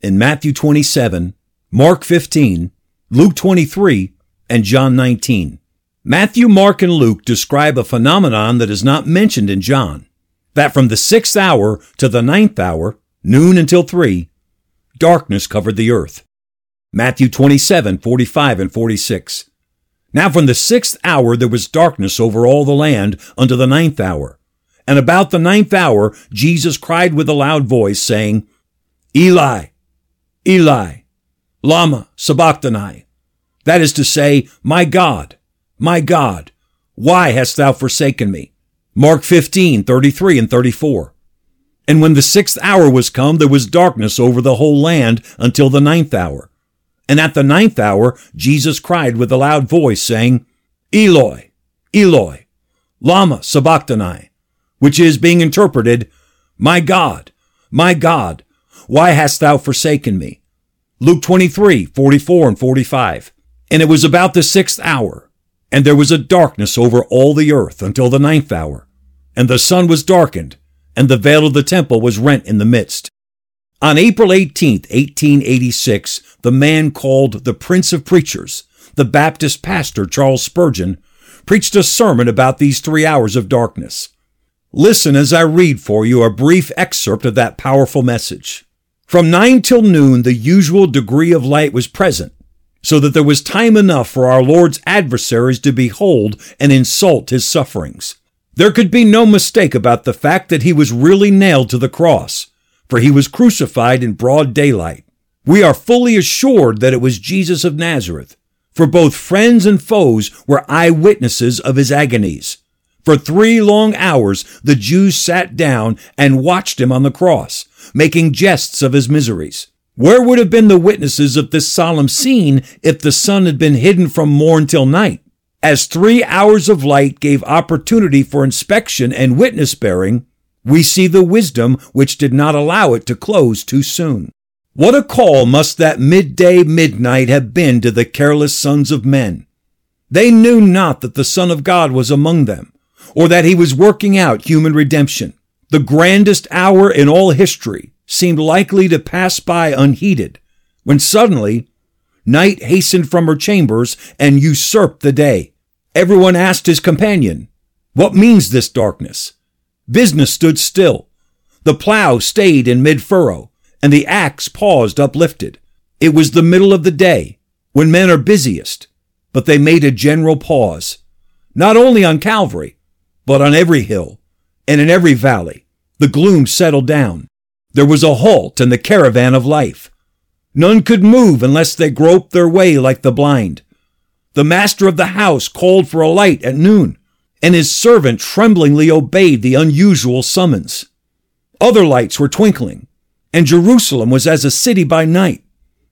in Matthew 27, Mark 15, Luke 23, and John 19. Matthew, Mark, and Luke describe a phenomenon that is not mentioned in John. That from the sixth hour to the ninth hour, noon until three, darkness covered the earth. Matthew 27, 45 and 46. Now from the sixth hour there was darkness over all the land unto the ninth hour. And about the ninth hour Jesus cried with a loud voice, saying, Eli, Eli, Lama Sabachthani. That is to say, My God, my God, why hast thou forsaken me? Mark 15, 33 and 34. And when the sixth hour was come, there was darkness over the whole land until the ninth hour. And at the ninth hour, Jesus cried with a loud voice, saying, Eloi, Eloi, Lama Sabachthani, which is being interpreted, My God, my God, why hast thou forsaken me? Luke 23, 44 and 45. And it was about the sixth hour, and there was a darkness over all the earth until the ninth hour. And the sun was darkened, and the veil of the temple was rent in the midst. On April 18, 1886, the man called the Prince of Preachers, the Baptist pastor Charles Spurgeon, preached a sermon about these three hours of darkness. Listen as I read for you a brief excerpt of that powerful message. From nine till noon, the usual degree of light was present, so that there was time enough for our Lord's adversaries to behold and insult his sufferings. There could be no mistake about the fact that he was really nailed to the cross for he was crucified in broad daylight. We are fully assured that it was Jesus of Nazareth, for both friends and foes were eyewitnesses of his agonies. For three long hours the Jews sat down and watched him on the cross, making jests of his miseries. Where would have been the witnesses of this solemn scene if the sun had been hidden from morn till night? As three hours of light gave opportunity for inspection and witness bearing, we see the wisdom which did not allow it to close too soon. What a call must that midday midnight have been to the careless sons of men. They knew not that the Son of God was among them, or that he was working out human redemption. The grandest hour in all history seemed likely to pass by unheeded, when suddenly night hastened from her chambers and usurped the day. Everyone asked his companion, What means this darkness? Business stood still. The plow stayed in mid furrow, and the axe paused uplifted. It was the middle of the day, when men are busiest, but they made a general pause, not only on Calvary, but on every hill and in every valley. The gloom settled down. There was a halt in the caravan of life. None could move unless they groped their way like the blind. The master of the house called for a light at noon and his servant tremblingly obeyed the unusual summons. Other lights were twinkling, and Jerusalem was as a city by night,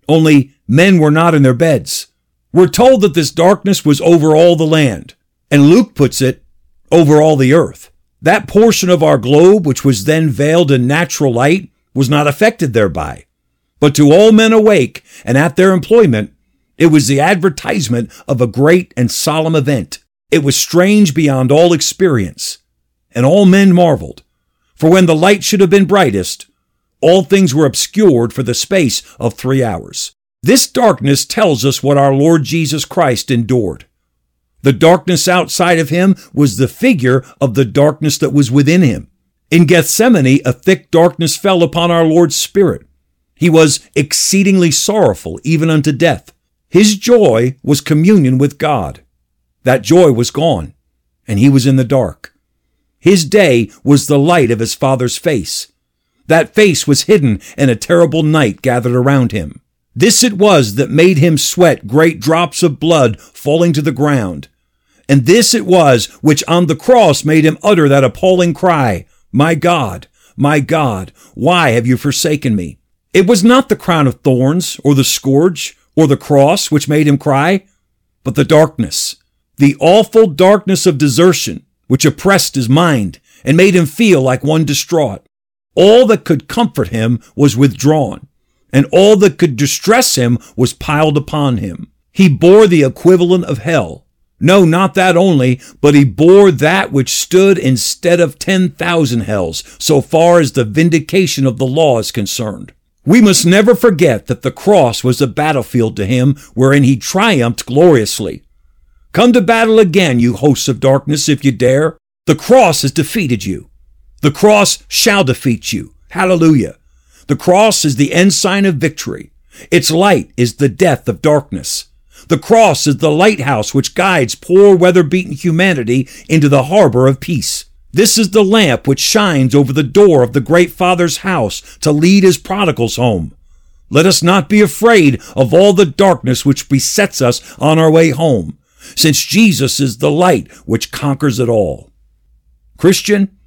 only men were not in their beds. We're told that this darkness was over all the land, and Luke puts it, over all the earth. That portion of our globe which was then veiled in natural light was not affected thereby. But to all men awake and at their employment, it was the advertisement of a great and solemn event. It was strange beyond all experience, and all men marveled. For when the light should have been brightest, all things were obscured for the space of three hours. This darkness tells us what our Lord Jesus Christ endured. The darkness outside of him was the figure of the darkness that was within him. In Gethsemane, a thick darkness fell upon our Lord's spirit. He was exceedingly sorrowful, even unto death. His joy was communion with God. That joy was gone, and he was in the dark. His day was the light of his father's face. That face was hidden, and a terrible night gathered around him. This it was that made him sweat great drops of blood falling to the ground. And this it was which on the cross made him utter that appalling cry, My God, my God, why have you forsaken me? It was not the crown of thorns, or the scourge, or the cross which made him cry, but the darkness, the awful darkness of desertion, which oppressed his mind and made him feel like one distraught. All that could comfort him was withdrawn, and all that could distress him was piled upon him. He bore the equivalent of hell. No, not that only, but he bore that which stood instead of 10,000 hells, so far as the vindication of the law is concerned. We must never forget that the cross was a battlefield to him wherein he triumphed gloriously. Come to battle again, you hosts of darkness, if you dare. The cross has defeated you. The cross shall defeat you. Hallelujah. The cross is the ensign of victory. Its light is the death of darkness. The cross is the lighthouse which guides poor weather-beaten humanity into the harbor of peace. This is the lamp which shines over the door of the great Father's house to lead his prodigals home. Let us not be afraid of all the darkness which besets us on our way home, since Jesus is the light which conquers it all. Christian,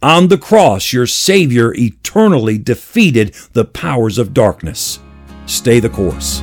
on the cross, your Savior eternally defeated the powers of darkness. Stay the course.